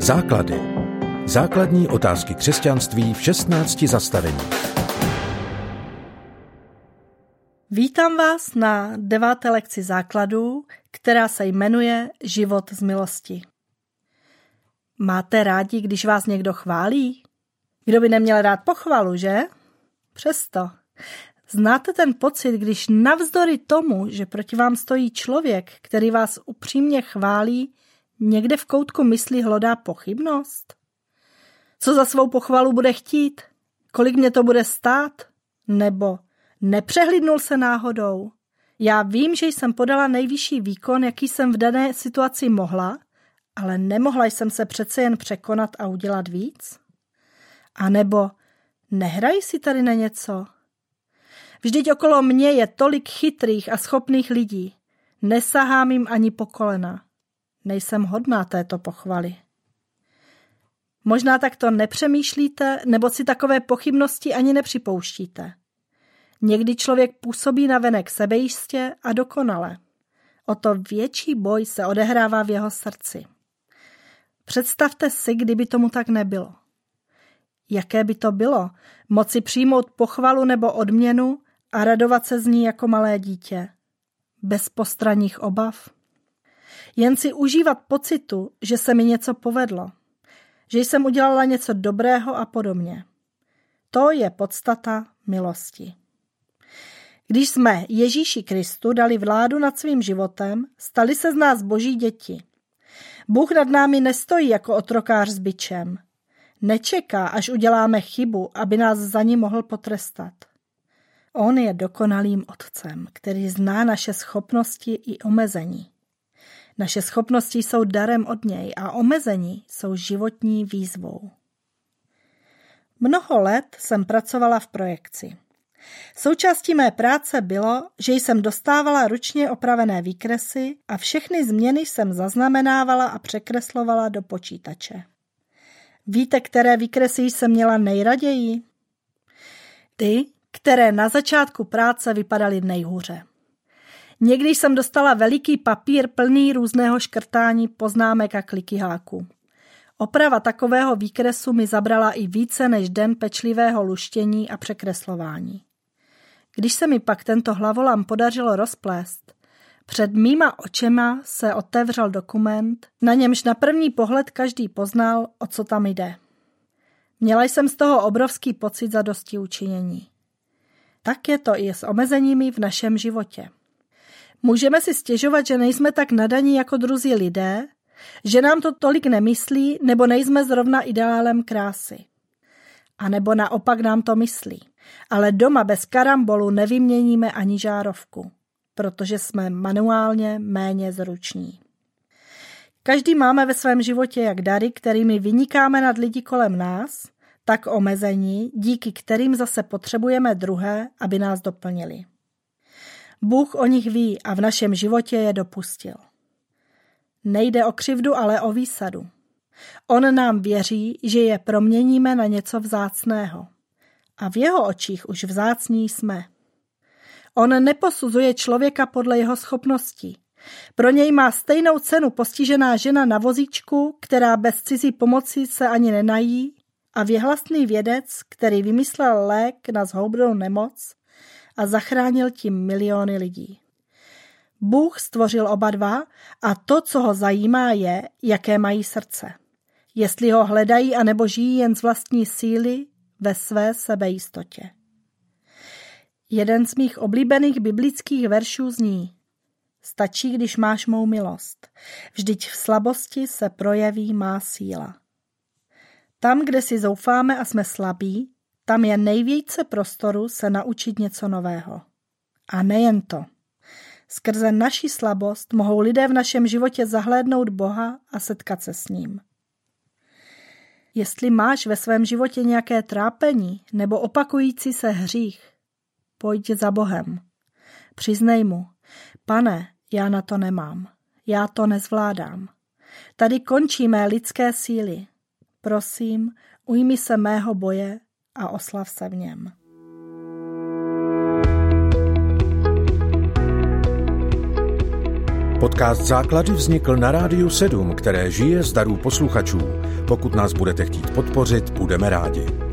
Základy. Základní otázky křesťanství v 16 zastavení. Vítám vás na deváté lekci základů, která se jmenuje Život z milosti. Máte rádi, když vás někdo chválí? Kdo by neměl rád pochvalu, že? Přesto. Znáte ten pocit, když navzdory tomu, že proti vám stojí člověk, který vás upřímně chválí, někde v koutku mysli hlodá pochybnost? Co za svou pochvalu bude chtít? Kolik mě to bude stát? Nebo nepřehlídnul se náhodou? Já vím, že jsem podala nejvyšší výkon, jaký jsem v dané situaci mohla, ale nemohla jsem se přece jen překonat a udělat víc? A nebo nehrají si tady na něco? Vždyť okolo mě je tolik chytrých a schopných lidí. Nesahám jim ani po kolena. Nejsem hodná této pochvaly. Možná takto nepřemýšlíte, nebo si takové pochybnosti ani nepřipouštíte. Někdy člověk působí na venek sebejistě a dokonale. O to větší boj se odehrává v jeho srdci. Představte si, kdyby tomu tak nebylo. Jaké by to bylo? Moci přijmout pochvalu nebo odměnu a radovat se z ní jako malé dítě. Bez postranních obav. Jen si užívat pocitu, že se mi něco povedlo. Že jsem udělala něco dobrého a podobně. To je podstata milosti. Když jsme Ježíši Kristu dali vládu nad svým životem, stali se z nás boží děti. Bůh nad námi nestojí jako otrokář s byčem. Nečeká, až uděláme chybu, aby nás za ní mohl potrestat. On je dokonalým otcem, který zná naše schopnosti i omezení. Naše schopnosti jsou darem od něj a omezení jsou životní výzvou. Mnoho let jsem pracovala v projekci. Součástí mé práce bylo, že jsem dostávala ručně opravené výkresy a všechny změny jsem zaznamenávala a překreslovala do počítače. Víte, které výkresy jsem měla nejraději? Ty, které na začátku práce vypadaly nejhůře. Někdy jsem dostala veliký papír plný různého škrtání poznámek a kliky háku. Oprava takového výkresu mi zabrala i více než den pečlivého luštění a překreslování. Když se mi pak tento hlavolam podařilo rozplést, před mýma očema se otevřel dokument, na němž na první pohled každý poznal, o co tam jde. Měla jsem z toho obrovský pocit za dosti učinění. Tak je to i s omezeními v našem životě. Můžeme si stěžovat, že nejsme tak nadaní jako druzí lidé, že nám to tolik nemyslí, nebo nejsme zrovna ideálem krásy. A nebo naopak nám to myslí. Ale doma bez karambolu nevyměníme ani žárovku, protože jsme manuálně méně zruční. Každý máme ve svém životě jak dary, kterými vynikáme nad lidi kolem nás, tak omezení, díky kterým zase potřebujeme druhé, aby nás doplnili. Bůh o nich ví a v našem životě je dopustil. Nejde o křivdu, ale o výsadu. On nám věří, že je proměníme na něco vzácného. A v jeho očích už vzácní jsme. On neposuzuje člověka podle jeho schopností. Pro něj má stejnou cenu postižená žena na vozíčku, která bez cizí pomoci se ani nenají, a věhlasný vědec, který vymyslel lék na zhoubnou nemoc a zachránil tím miliony lidí. Bůh stvořil oba dva a to, co ho zajímá, je, jaké mají srdce. Jestli ho hledají anebo žijí jen z vlastní síly ve své sebejistotě. Jeden z mých oblíbených biblických veršů zní Stačí, když máš mou milost. Vždyť v slabosti se projeví má síla. Tam, kde si zoufáme a jsme slabí, tam je nejvíce prostoru se naučit něco nového. A nejen to. Skrze naši slabost mohou lidé v našem životě zahlédnout Boha a setkat se s ním. Jestli máš ve svém životě nějaké trápení nebo opakující se hřích, pojď za Bohem. Přiznej mu, pane, já na to nemám, já to nezvládám. Tady končí mé lidské síly. Prosím, ujmi se mého boje a oslav se v něm. Podcast Základy vznikl na Rádiu 7, které žije z darů posluchačů. Pokud nás budete chtít podpořit, budeme rádi.